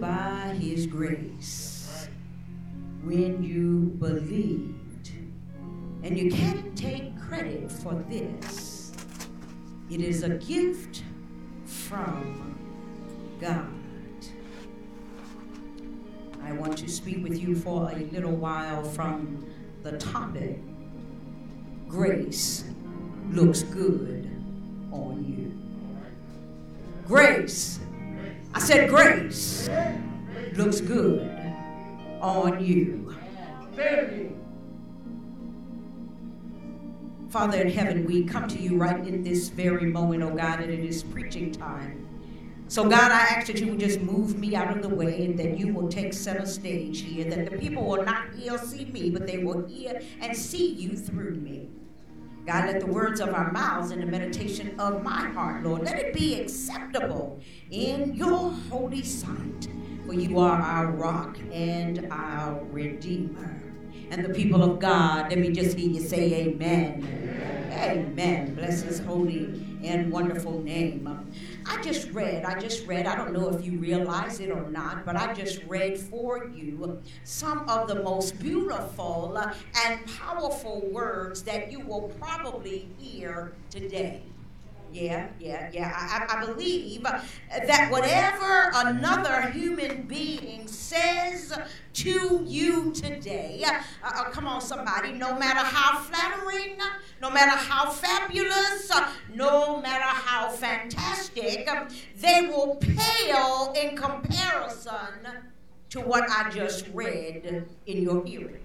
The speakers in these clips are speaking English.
by his grace when you believed. And you can't take credit for this. It is a gift from God. I want to speak with you for a little while from the topic Grace looks good on you. Grace, I said, grace looks good on you. Father in heaven, we come to you right in this very moment, oh God, and it is preaching time. So, God, I ask that you would just move me out of the way and that you will take center stage here, that the people will not hear see me, but they will hear and see you through me. God, let the words of our mouths and the meditation of my heart, Lord, let it be acceptable in your holy sight. For you are our rock and our redeemer. And the people of God, let me just hear you say amen. Amen. amen. Bless his holy and wonderful name. I just read, I just read, I don't know if you realize it or not, but I just read for you some of the most beautiful and powerful words that you will probably hear today. Yeah, yeah, yeah. I, I believe that whatever another human being says to you today, uh, uh, come on, somebody, no matter how flattering, no matter how fabulous, uh, no matter how fantastic, they will pale in comparison to what I just read in your hearing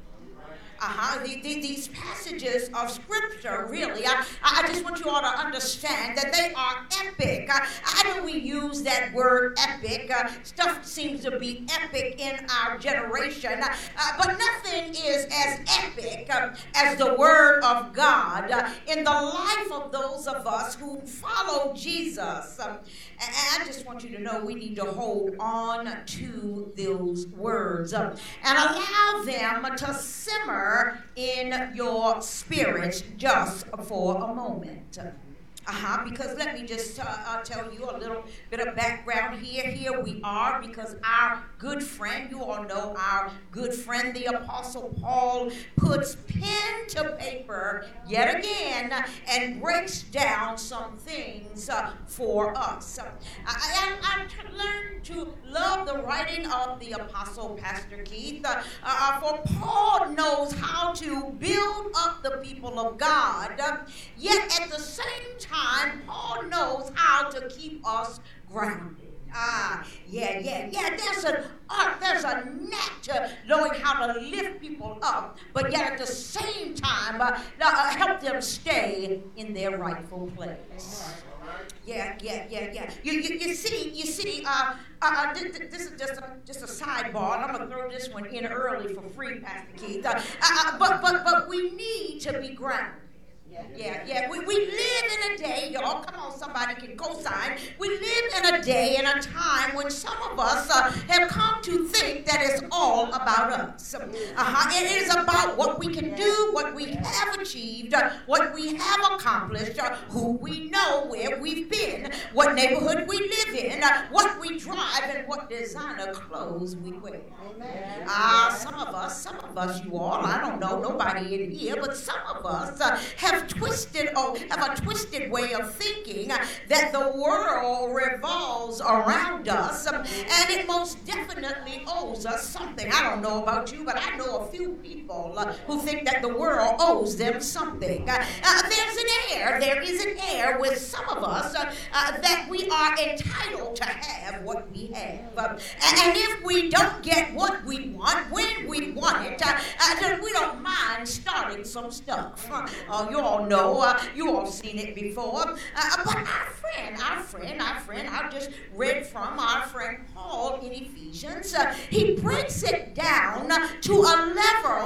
uh-huh, the, the, these passages of scripture, really, I, I just want you all to understand that they are epic. Uh, how do we use that word epic? Uh, stuff seems to be epic in our generation, uh, but nothing is as epic uh, as the word of God uh, in the life of those of us who follow Jesus. Um, and I just want you to know we need to hold on to those words and allow them to simmer in your spirit just for a moment. Uh-huh, because let me just uh, uh, tell you a little bit of background here. Here we are because our good friend, you all know our good friend, the Apostle Paul, puts pen to paper yet again and breaks down some things uh, for us. And I, have learned to love the writing of the Apostle Pastor Keith, uh, uh, for Paul knows how to build up the people of God, yet at the same time, time, Paul knows how to keep us grounded. Ah, yeah, yeah, yeah. There's an art, there's a knack knowing how to lift people up, but yet at the same time, uh, uh, help them stay in their rightful place. Yeah, yeah, yeah, yeah. You, you, you see, you see, uh, uh, uh this, is just a, just a sidebar, and I'm gonna throw this one in early for free, Pastor Keith. Uh, uh, uh but, but, but we need to be grounded. Yeah, yeah. We, we live in a day, y'all. Come on, somebody can co-sign. We live in a day and a time when some of us uh, have come to think that it's all about us. Uh-huh. It is about what we can do, what we have achieved, uh, what we have accomplished, uh, who we know, where we've been, what neighborhood we live in, uh, what we drive, and what designer clothes we wear. Ah, some of us, some of us, you all, I don't know, nobody in here, but some of us uh, twisted or have a twisted way of thinking that the world revolves around us um, and it most definitely owes us something. I don't know about you, but I know a few people uh, who think that the world owes them something. Uh, uh, there's an air, there is an air with some of us uh, uh, that we are entitled to have what we have. Um, and if we don't get what we want when we want it, uh, then we don't mind starting some stuff. you're all know. Uh, you all seen it before. Uh, but our friend, our friend, our friend, I just read from our friend Paul in Ephesians. Uh, he breaks it down to a level,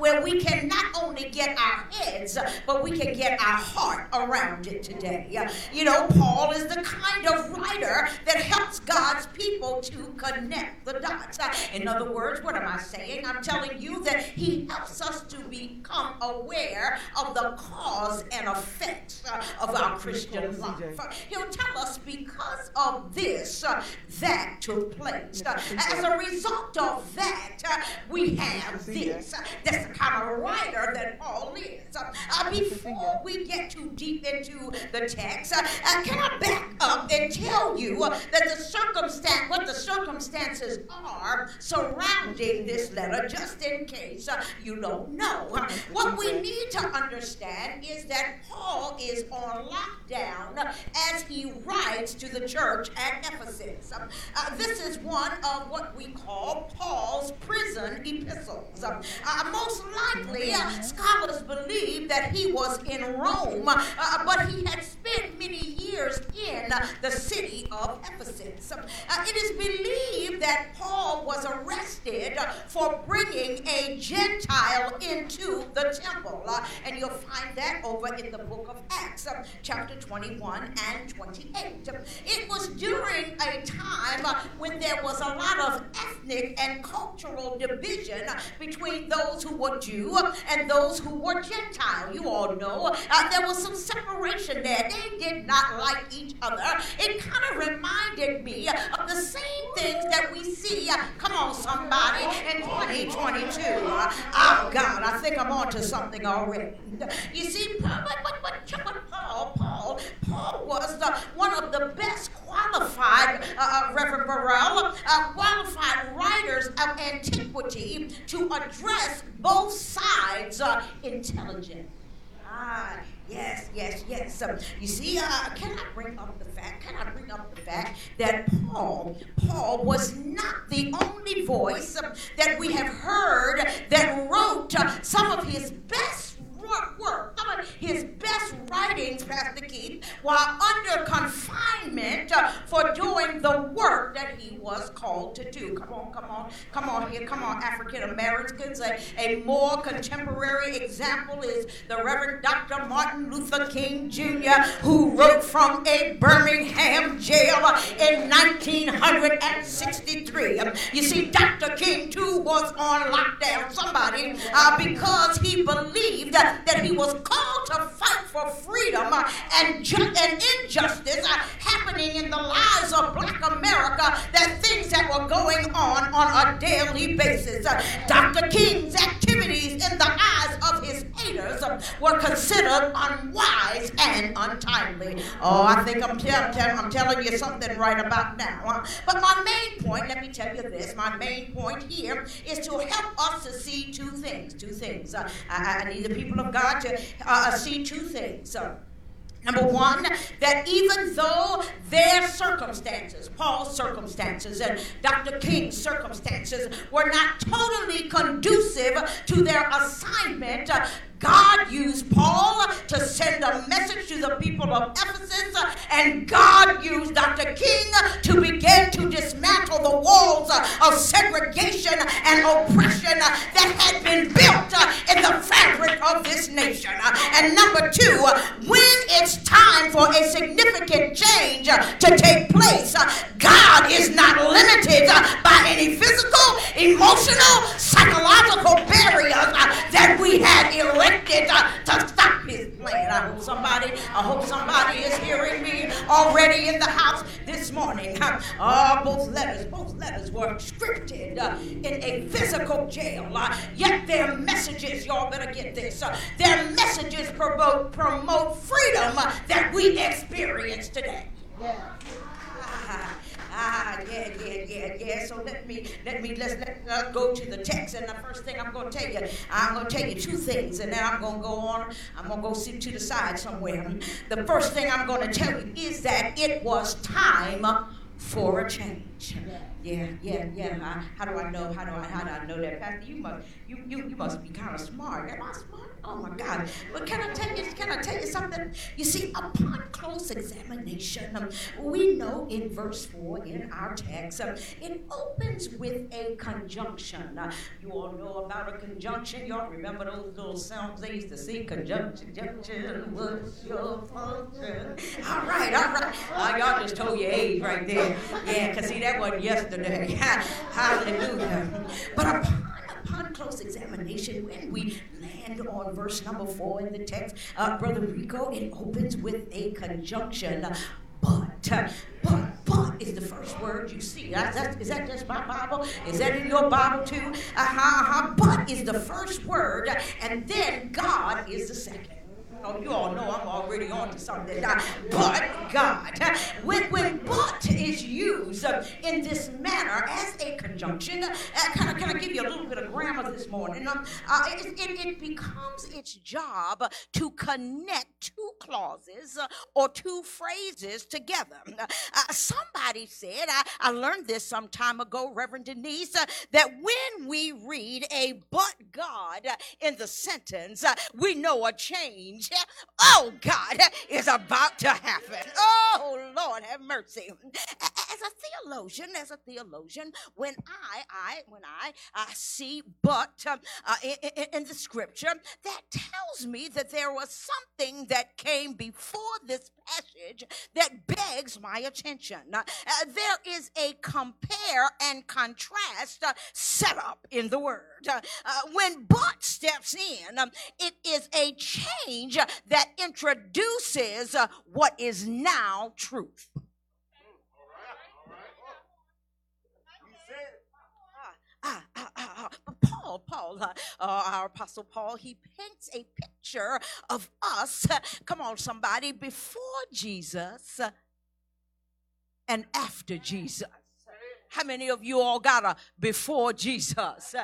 where we can not only get our heads, but we can get our heart around it today. You know, Paul is the kind of writer that helps God's people to connect the dots. In other words, what am I saying? I'm telling you that he helps us to become aware of the cause and effects of our Christian life. He'll tell us because of this, that took place. As a result of that, we have this. That's kind of writer that Paul is. Uh, before we get too deep into the text, uh, uh, can I back up and tell you that the circumstance, what the circumstances are surrounding this letter, just in case you don't know? What we need to understand is that Paul is on lockdown as he writes to the church at Ephesus. Uh, this is one of what we call Paul's prison epistles. Uh, most likely, uh, scholars believe that he was in Rome, uh, but he had spent many years in the city of Ephesus. Uh, it is believed that Paul was arrested for bringing a Gentile into the temple, uh, and you'll find that over in the book of Acts, uh, chapter 21 and 28. It was during a time when there was a lot of ethnic and cultural division between those who were Jew and those who were Gentile. You all know uh, there was some separation there. They did not like each other. It kind of reminded me of the same things that we see. Uh, come on, somebody, in 2022. Uh, oh, God, I think I'm onto something already. You see, but, but, but, but Paul, Paul, Paul was the, one of the best qualified, uh, uh Reverend Burrell, uh, qualified writers of antiquity to address both sides are intelligent. Ah, yes, yes, yes. Um, you see, uh, can I bring up the fact? Can I bring up the fact that Paul, Paul was not the only voice um, that we have heard that wrote uh, some of his best work, some of his best writings, Pastor Keith, while under confinement uh, for doing the work that he was called to do. Come on, come on, come on here, come on, African Americans. A, a more contemporary example is the Reverend Dr. Martin Luther King Jr., who wrote from a Birmingham jail in 1963. Um, you see, Dr. King too was on lockdown, somebody, uh, because he believed that he was called to fight for freedom uh, and, ju- and injustice uh, happening in the lives of black America, that things that were going on on a daily basis. Uh, Dr. King's activities in the eyes haters were considered unwise and untimely. Oh, I think I'm, te- I'm telling you something right about now. But my main point, let me tell you this, my main point here is to help us to see two things. Two things. Uh, I, need the people of God to uh, see two things. Uh, Number one, that even though their circumstances, Paul's circumstances and Dr. King's circumstances, were not totally conducive to their assignment, God used Paul to send a message to the people of Ephesus, and God used Dr. King to begin to dismantle the walls of segregation and oppression that had been built in the fabric of this nation. And number two, when it's time for a significant change to take place, God is not limited by any physical, emotional, psychological barriers that we had erected elected uh, to stop his plan. I hope somebody, I hope somebody is hearing me already in the house this morning. Uh, uh both letters, both letters were scripted uh, in a physical jail. Uh, yet their messages, y'all better get this, uh, their messages promote, promote freedom uh, that we experience today. Yeah. Ah, yeah, yeah, yeah, yeah. So let me, let me, let's let us go to the text. And the first thing I'm going to tell you, I'm going to tell you two things, and then I'm going to go on. I'm going to go sit to the side somewhere. The first thing I'm going to tell you is that it was time for a change. Yeah, yeah, yeah. I, how do I know? How do I how do I know that, Pastor? You must you you, you must be kind of smart. Am I smart? Oh my God! But can I tell you? Can I tell you something? You see, upon close examination, um, we know in verse four in our text, um, it opens with a conjunction. Uh, you all know about a conjunction. Y'all remember those little sounds they used to sing? Conjunction, conjunction. What's your function? All right, all right. Uh, y'all just told your age right there. Yeah, cause see that wasn't yesterday. Hallelujah. But upon upon close examination, when we land on verse number four in the text, uh, Brother Rico, it opens with a conjunction. But, uh, but, but is the first word you see. That's, is that just my Bible? Is that in your Bible too? Uh-huh, uh-huh. But is the first word, and then God is the second. Oh, you all know I'm already on to something. but God, when, when but is used in this manner as a conjunction, uh, can, I, can I give you a little bit of grammar this morning? Um, uh, it, it, it, becomes its job to connect two clauses uh, or two phrases together. Uh, somebody said, I, I learned this some time ago, Reverend Denise, uh, that when we read a but God in the sentence, uh, we know a change oh God, is about to happen. Oh Lord, have mercy. As a theologian, as a theologian, when I, I, when I, I see but um, uh, in, in the scripture, that tells me that there was something that came before this passage that begs my attention. Uh, there is a compare and contrast uh, set up in the word. Uh, uh when but steps in, um, it is a change that introduces uh, what is now truth. Ah, ah, ah, ah. Paul, Paul, uh, uh, our apostle Paul, he paints a picture of us. come on, somebody, before Jesus and after Jesus. How many of you all got a before Jesus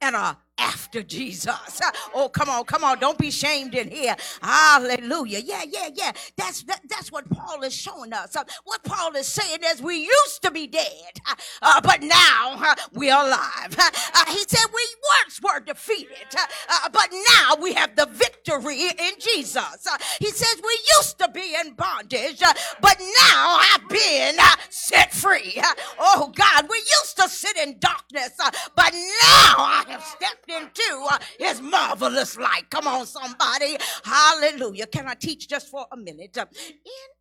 and a after Jesus. Oh, come on, come on. Don't be shamed in here. Hallelujah. Yeah, yeah, yeah. That's that, that's what Paul is showing us. Uh, what Paul is saying is we used to be dead, uh, but now uh, we are alive. Uh, he said we once were defeated, uh, but now we have the victory in Jesus. Uh, he says we used to be in bondage, but now I've been set free. oh God, we used to sit in darkness, but now I have stepped into uh, his marvelous light. Come on, somebody. Hallelujah. Can I teach just for a minute? Uh,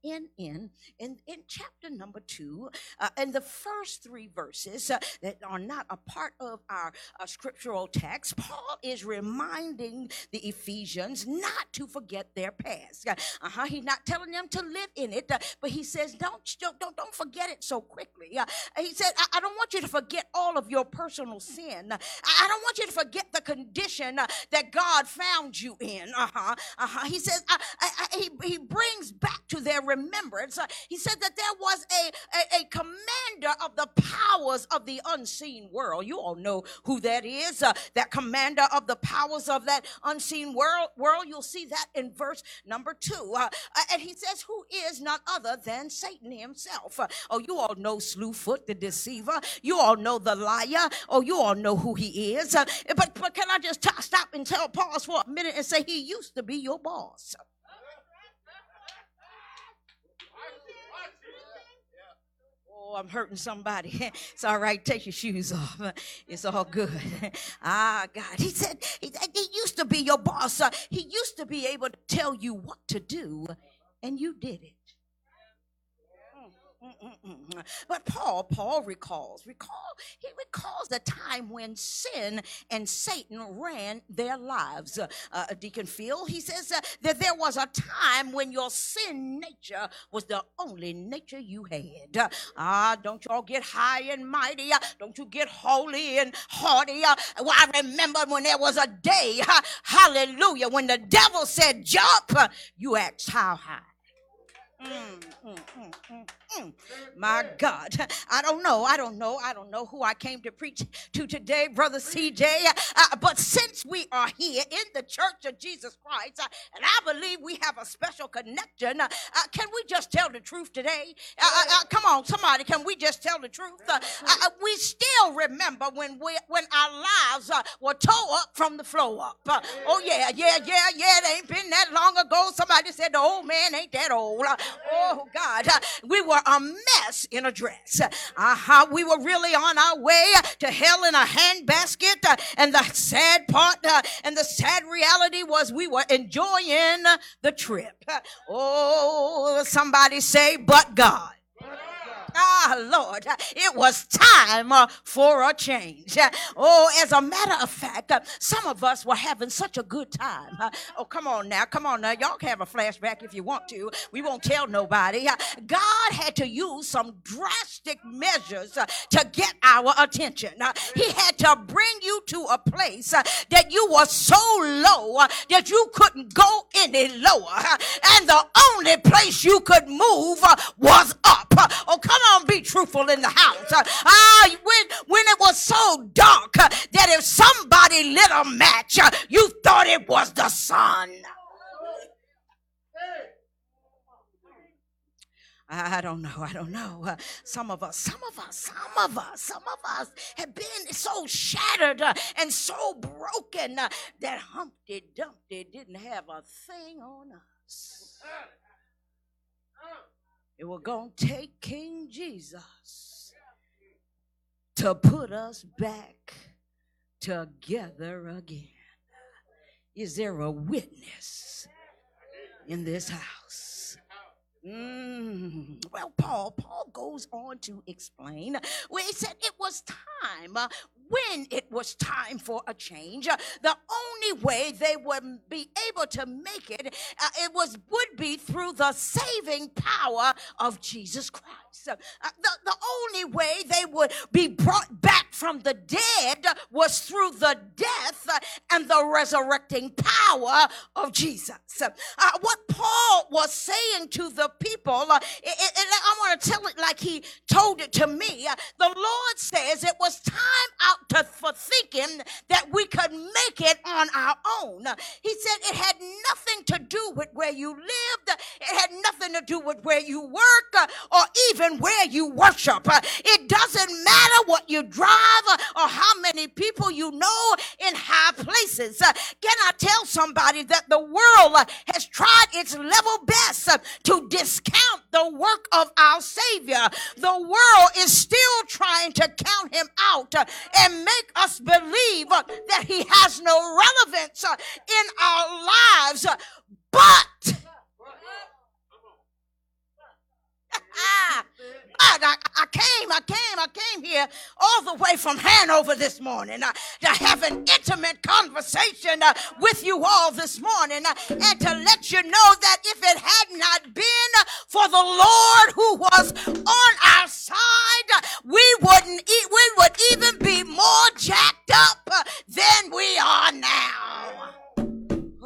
in, in, in, in, in chapter number two, uh, in the first three verses uh, that are not a part of our uh, scriptural text, Paul is reminding the Ephesians not to forget their past. Uh, uh-huh. He's not telling them to live in it, uh, but he says, don't, don't, don't forget it so quickly. Uh, he said, I, I, don't want you to forget all of your personal sin. I, I don't want you to forget the condition uh, that God found you in. Uh-huh. Uh-huh. He says, I, I, he, he brings back to their remembrance. Uh, he said that there was a, a, a, commander of the powers of the unseen world. You all know who that is. Uh, that commander of the powers of that unseen world. World. You'll see that in verse number two. Uh, uh and he says, who is none other than Satan himself. Oh, you all know Slewfoot, the deceiver. You all know the liar. Oh, you all know who he is. Uh, but, but can I just t- stop and tell pause for a minute and say he used to be your boss? Oh, I'm hurting somebody. It's all right. Take your shoes off. It's all good. Ah, God. He said he, he used to be your boss. He used to be able to tell you what to do, and you did it. But Paul, Paul recalls, recall, he recalls the time when sin and Satan ran their lives. Uh, uh, Deacon Phil, he says uh, that there was a time when your sin nature was the only nature you had. Ah, don't y'all get high and mighty. Uh, don't you get holy and haughty. Uh, well, I remember when there was a day, hallelujah, when the devil said jump, uh, you asked how high. Mm, mm, mm, Mm, my God. I don't know. I don't know. I don't know who I came to preach to today, Brother CJ. Uh, but since we are here in the church of Jesus Christ, uh, and I believe we have a special connection, uh, uh can we just tell the truth today? Uh, uh, come on, somebody, can we just tell the truth? we still remember when we when our lives were tore up from the flow up. oh, yeah, yeah, yeah, yeah. It ain't been that long ago. Somebody said the old man ain't that old. Oh, God. we were a mess in a dress. Uh-huh. We were really on our way to hell in a handbasket. Uh, and the sad part uh, and the sad reality was we were enjoying the trip. Oh, somebody say, but God. Ah, Lord, it was time uh, for a change. Oh, as a matter of fact, some of us were having such a good time. Oh, come on now, come on now. Y'all can have a flashback if you want to. We won't tell nobody. God had to use some drastic measures to get our attention. He had to bring you to a place that you were so low that you couldn't go any lower. And the only place you could move was up. Oh, come on, be truthful in the house. Uh, uh, when, when it was so dark uh, that if somebody lit a match, uh, you thought it was the sun. I don't know. I don't know. Uh, some of us, some of us, some of us, some of us have been so shattered uh, and so broken uh, that Humpty Dumpty didn't have a thing on us. It was going to take King Jesus to put us back together again. Is there a witness in this house? Mm. Well, Paul, Paul goes on to explain where he said it was time uh, when it was time for a change. Uh, the only way they would be able to make it, uh, it was would be through the saving power of Jesus Christ. Uh, the, the only way they would be brought back from the dead was through the death and the resurrecting power of Jesus. Uh, what Paul was saying to the people, uh, it, it, I want to tell it like he told it to me. Uh, the Lord says it was time out to, for thinking that we could make it on our own. He said it had nothing to do with where you lived, it had nothing to do with where you work or even where you worship. It doesn't matter what you drive or how many people you know in high places. Can I tell somebody that the world has tried its level best to discount the work of our Savior? The world is still trying to count him out and make us believe that he has no relevance uh, in our lives. But God, I, I, came, I came, I came here all the way from Hanover this morning uh, to have an intimate conversation uh, with you all this morning uh, and to let you know that if it had not been for the Lord who was on our side, we wouldn't, e- we would even be more jacked up uh, than we are now.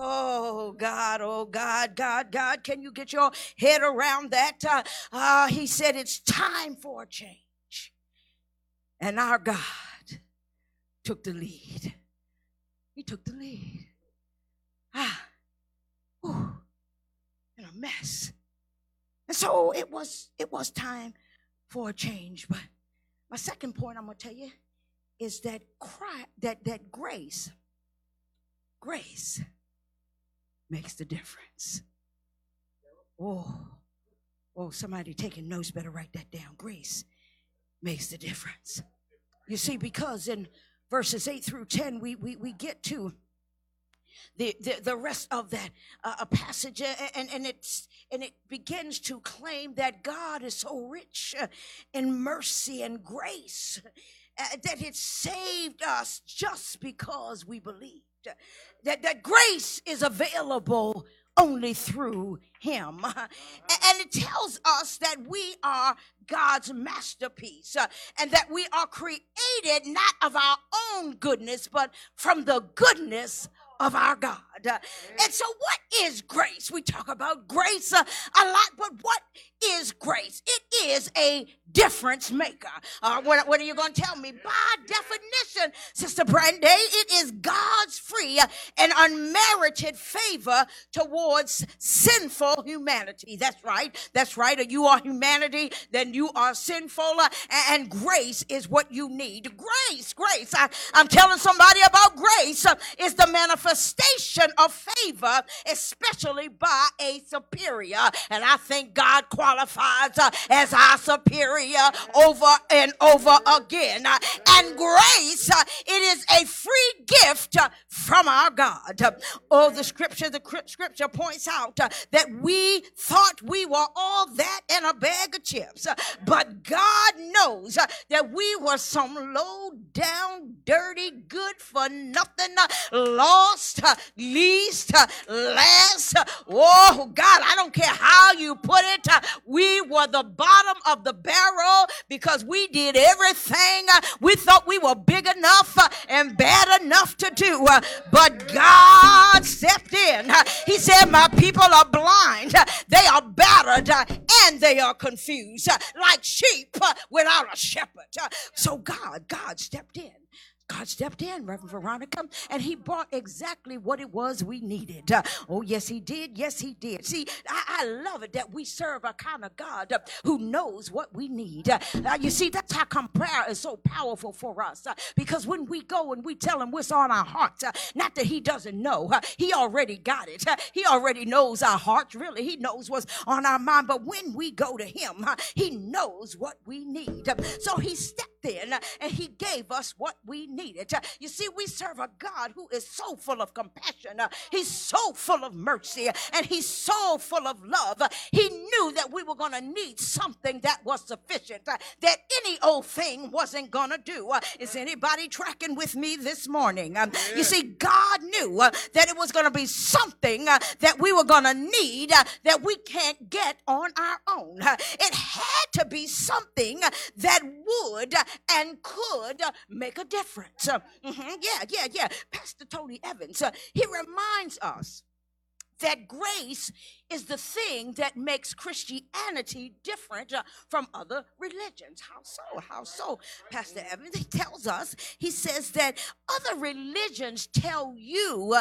Oh God, oh God, God, God, can you get your head around that? Uh, uh, he said it's time for a change. And our God took the lead. He took the lead. Ah, whew, in a mess. And so it was, it was time for a change. But my second point I'm gonna tell you is that cry, that that grace, grace makes the difference. Oh, oh, somebody taking notes better write that down. Grace makes the difference. You see, because in verses 8 through 10, we, we, we get to the, the, the rest of that uh, passage and, and, it's, and it begins to claim that God is so rich uh, in mercy and grace uh, that it saved us just because we believed that, that grace is available only through him. And it tells us that we are God's masterpiece uh, and that we are created not of our own goodness, but from the goodness of our God. And so, what is grace? We talk about grace uh, a lot, but what is grace? It is a difference maker. Uh, what, what, are you going to tell me? By definition, Sister Brandy, it is God's free and unmerited favor towards sinful humanity. That's right. That's right. You are humanity, then you are sinful, uh, and grace is what you need. Grace, grace. I, am telling somebody about grace uh, is the manifestation of favor, especially by a superior. And I think God qualifies uh, as our superior over and over again. And grace, it is a free gift from our God. Oh, the scripture, the scripture points out that we thought we were all that in a bag of chips, but God knows that we were some low down, dirty, good for nothing, lost, least, last. Oh, God, I don't care how you put it. We were the bottom of the barrel because we did everything we thought we were big enough uh, and bad enough to do. Uh, but God stepped in. He said, My people are blind, they are battered, uh, and they are confused, like sheep without a shepherd. So God, God stepped in. God stepped in, Reverend Veronica, and he brought exactly what it was we needed. Uh, oh, yes, he did. Yes, he did. See, I, I, love it that we serve a kind of God uh, who knows what we need. Uh, you see, that's how come prayer is so powerful for us. Because when we go and we tell him what's on our heart, not that he doesn't know, he already got it. he already knows our hearts, really. He knows what's on our mind. But when we go to him, he knows what we need. so he stepped in and he gave us what we need needed. You see, we serve a God who is so full of compassion. He's so full of mercy and he's so full of love. He knew that we were going to need something that was sufficient, that any old thing wasn't going to do. Is anybody tracking with me this morning? You see, God knew that it was going to be something that we were going to need that we can't get on our own. It had to be something that would and could make a difference. Uh, mm-hmm, yeah, yeah, yeah. Pastor Tony Evans, uh, he reminds us that grace is the thing that makes Christianity different uh, from other religions. How so? How so? Pastor Evans, he tells us, he says that other religions tell you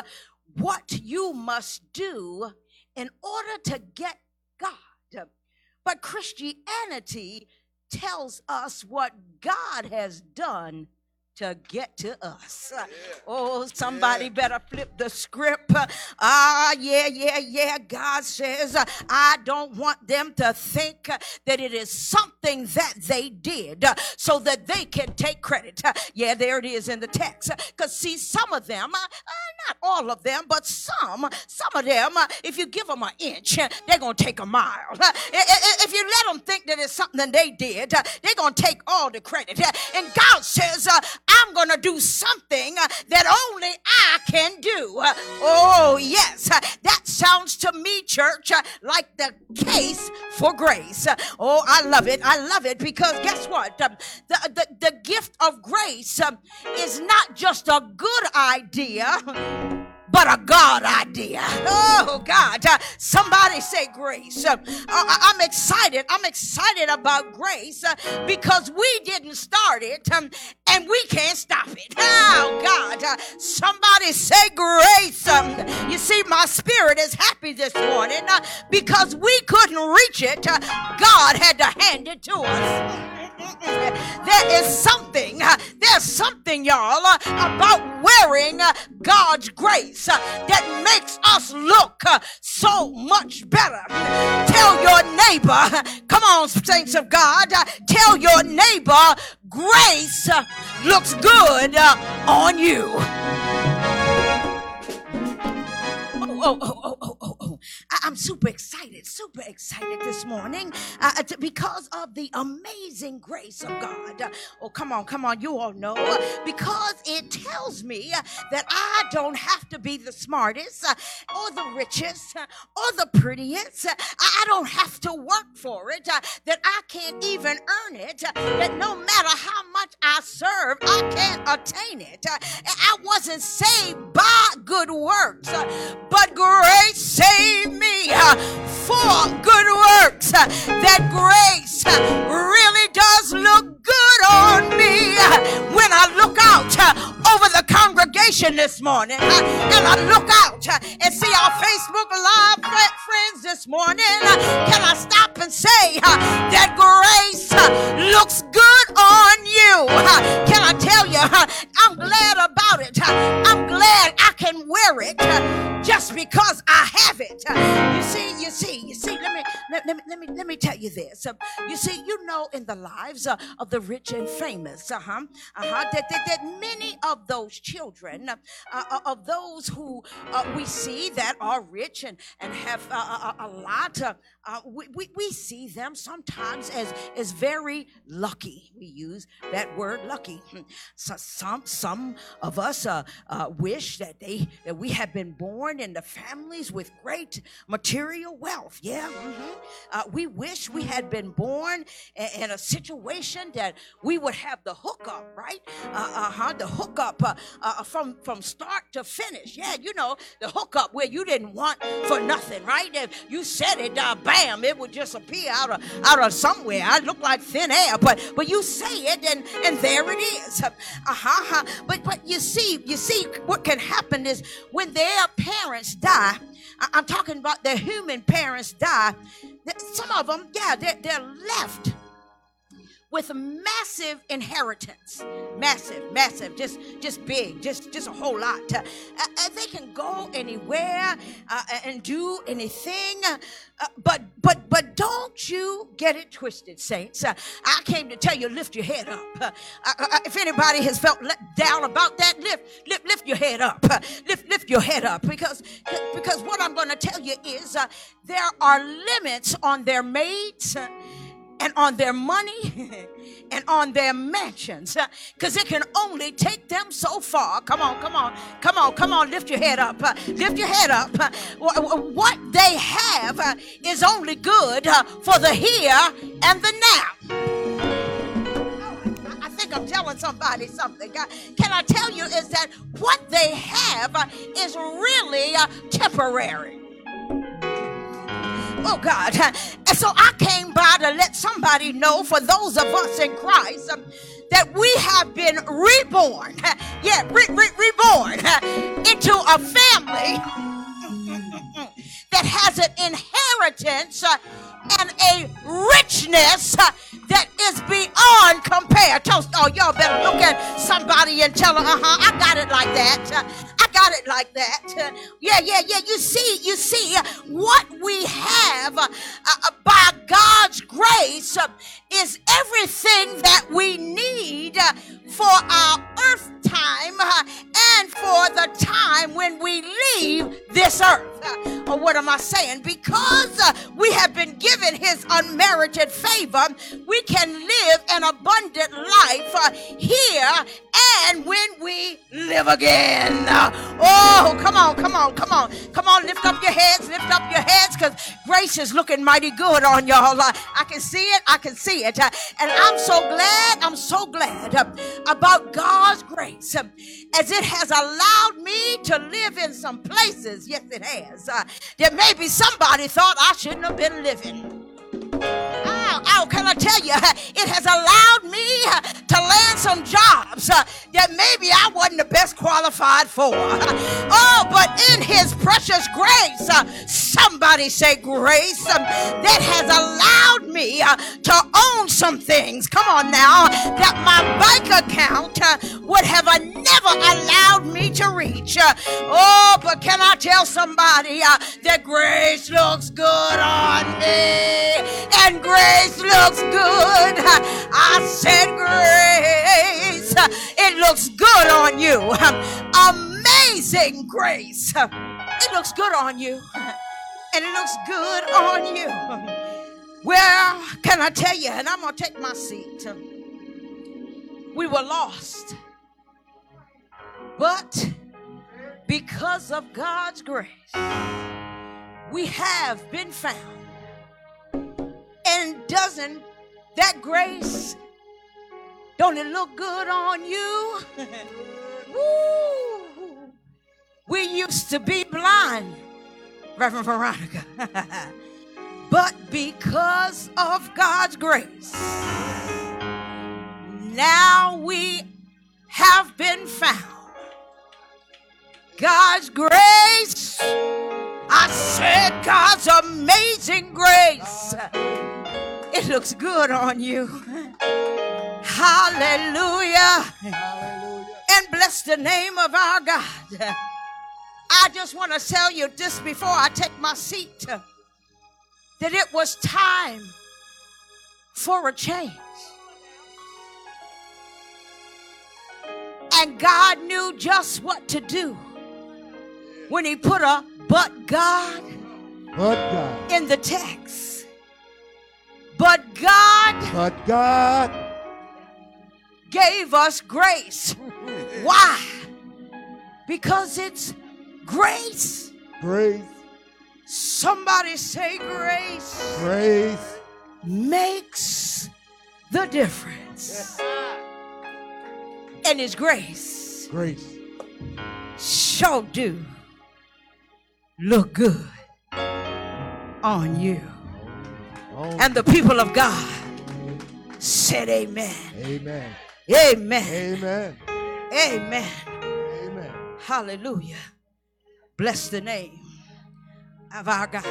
what you must do in order to get God. But Christianity tells us what God has done to get to us. Yeah. Oh, somebody yeah. better flip the script. Ah, yeah, yeah, yeah. God says, I don't want them to think that it is something that they did so that they can take credit. Yeah, there it is in the text. Because, see, some of them, uh, not all of them, but some, some of them, if you give them an inch, they're going to take a mile. If you let them think that it's something they did, they're going to take all the credit. And God says, I'm going to do something uh, that only I can do. Uh, oh, yes. Uh, that sounds to me, church, like the case for grace. Oh, I love it. I love it because guess what? The, the, the gift of grace is not just a good idea but a God idea. Oh, God. Uh, somebody say grace. Uh, I, am excited. I'm excited about grace uh, because we didn't start it um, and we can't stop it. Oh, God. Uh, somebody say grace. Um, you see, my spirit is happy this morning uh, because we couldn't reach it. Uh, God had to hand it to us. There is something, there's something, y'all, about wearing God's grace that makes us look so much better. Tell your neighbor, come on, saints of God, tell your neighbor, grace looks good on you. Oh, oh, oh, oh, oh, oh. I, am super excited, super excited this morning uh, to, because of the amazing grace of God. Uh, oh, come on, come on, you all know. Uh, because it tells me uh, that I don't have to be the smartest uh, or the richest uh, or the prettiest. I don't have to work for it, that I can't even earn it, that no matter how much I serve, I can't attain it. I wasn't saved by good works, but grace saved me uh, for good works. Uh, that grace uh, really does look good on me when I look out over the congregation this morning and I look out and see our Facebook Live friends this morning. Can I stop and say that grace looks good on you? Can I tell you? I'm glad about it. I'm glad can wear it just because I have it. You see, you see, you see, let me let, let me let me let me tell you this. You see, you know in the lives of the rich and famous, uh-huh, uh-huh, that, that, that many of those children, uh, uh, of those who uh, we see that are rich and, and have uh, a, a, lot, uh, uh, we, we, we see them sometimes as, as very lucky. We use that word lucky. So some, some of us wish that, they, that we have been born into families with great material wealth. Yeah. Mm-hmm. we wish we had been born in, in a situation that we would have the hookup, right? Uh huh. The hookup uh, uh, from from start to finish. Yeah, you know the hookup where you didn't want for nothing, right? If you said it, uh, bam, it would just appear out of out of somewhere. I look like thin air, but but you say it and and there it is. Uh huh. But but you see, you see what can happen is when their parents die. I'm talking about their human parents die. Some of them, yeah, they're, they're left with massive inheritance. Massive massive just just big just just a whole lot uh, uh, they can go anywhere uh, and do anything uh, but but but don't you get it twisted saints. Uh, i came to tell you lift your head up. If anybody has felt let down about that lift lift, lift your head up. Lift lift your head up because because what i'm going to tell you is there are limits on their mates and on their money and on their mansions because it can only take them so far. Come on, come on, come on, come on, lift your head up. Uh, lift your head up. Uh, what they have uh, is only good uh, for the here and the now. I think I'm telling somebody something. Uh, can I tell you is that what they have uh, is really temporary. Oh God. And so I came by to let somebody know for those of us in Christ um, that we have been reborn. Yeah, re- re- reborn into a family that has an inheritance and a richness that is beyond compare. Toast, oh, y'all better look at somebody and tell her, uh huh, I got it like that I got it like that. Yeah, yeah, yeah. You see, you see, what we have uh, uh, by God's grace uh, is everything that we need uh, for our earth time uh, and for the time when we leave this earth. Uh, or what am I saying? Because uh, we have been given his unmerited favor, we can live an abundant life uh, here and when we live again. Uh, oh, come on, come on, come on, come on, lift up your heads, lift up your heads, because grace is looking mighty good on y'all. I can see it, I can see it. And I'm so glad, I'm so glad about God's grace as it has allowed me to live in some places. Yes, it has. Uh, that maybe somebody thought I shouldn't have been living. Oh, can I tell you, it has allowed me to land some jobs that maybe I wasn't the best qualified for. Oh, but in His precious grace, somebody say grace, that has allowed me to own some things. Come on now, that my bank account would have never allowed me to reach. Oh, but can I tell somebody that grace looks good on me and grace looks good. I said grace. It looks good on you. Amazing grace. It looks good on you. And it looks good on you. Well, can I tell you? And I'm going to take my seat. We were lost. But because of God's grace, we have been found. Doesn't that grace, don't it look good on you? Woo. We used to be blind, Reverend Veronica. but because of God's grace, now we have been found. God's grace. I said God's amazing grace. It looks good on you. Hallelujah. Hallelujah. And bless the name of our God. I just want to tell you this before I take my seat that it was time for a change. And God knew just what to do when He put a but God But God. in the text. God But God. gave us grace. Why? Because it's grace. Grace. Somebody say grace Grace. makes the difference. And His grace Grace. sure do look good on you. Oh, And the people of God said, Amen. amen. Amen. Amen. Amen. Amen. Hallelujah. Bless the name of our God.